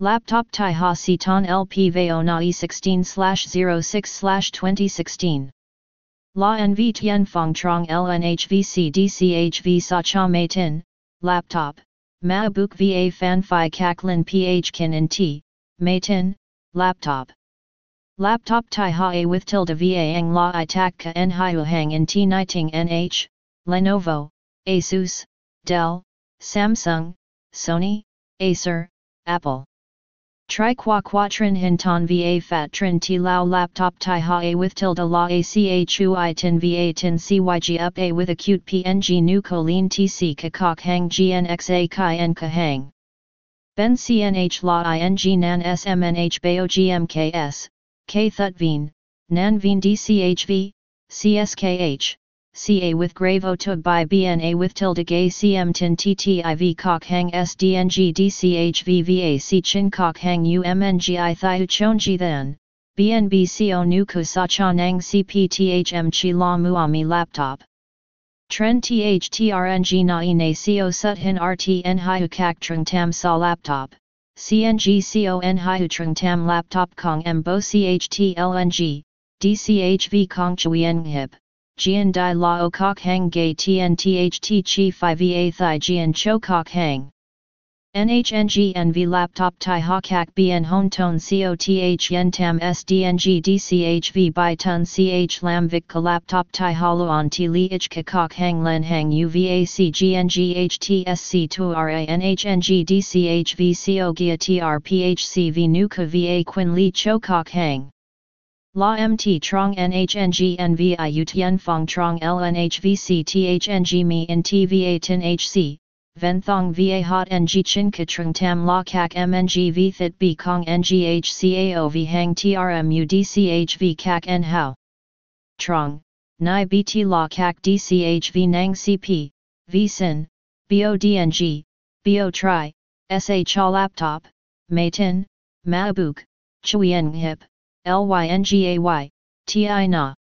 Laptop Thai Ha Si Ton LP Veo Na 16 06 2016. La NV Tien Fong Trong LNHVC DCHV Sa Cha Mei Tin, Laptop, Maabuk VA Fan Phi Kak Lin PH Kin and T, Mei Tin, Laptop. Laptop Thai Ha A with tilde VA Ang La I Tak Ka En Hiu Hang in T Niting NH, Lenovo, Asus, Dell, Samsung, Sony, Acer, Apple. Tri qua quatrin hinton va fat trin ti lao laptop tai ha a with tilde la a i tin va tin cyg up a with acute png nu colleen tc kakok hang gnxa kai en ka hang. Ben cnh la ing nan smnh bao gmks, k thut veen, nan veen dchv, cskh. CA with Gravo Tug by BNA with tilde gay CM tin TTIV kok hang SDNG DCHVVA chin cock hang UMNGI thiu chonji then, BNB CO nu ku sa nang CPTHM chi la muami laptop. Tren THTRNG na ine CO sut hin RTN hiu kak trung tam sa laptop. CNG CON hiu trung tam laptop kong mbo CHTLNG, DCHV kong chuyen hip. Jian Dai Lao Kok Hang Gay Tien Tht Chi 5 Va Thai Jian Cho Kok Hang. NHNG NV Laptop Thai Ha Kak Bien Hon Ton COTH Yen Tam SDNG Bai Tun CH Lam Vic Ka Laptop Thai Ha Luan Ti Li Ich Ka Kok Hang Len Hang UVAC GNG HTSC Tu RA NHNG DCHV CO Gia TRPHC Nu Ka VA Quin Li Cho Kok Hang. La mt trong nhng nvi utien fong trong lnhvc thng mi in tva tin hc, ven thong va hot ng chin katrung tam la kak mng v thit b kong nghcao v hang trmu dchv kak en hao. Trong, nai bt la kak dchv nang cp, v sin, bodng, bo tri, cha laptop, maitin, mabuk, chuyen hip. Lyngay, Ti na.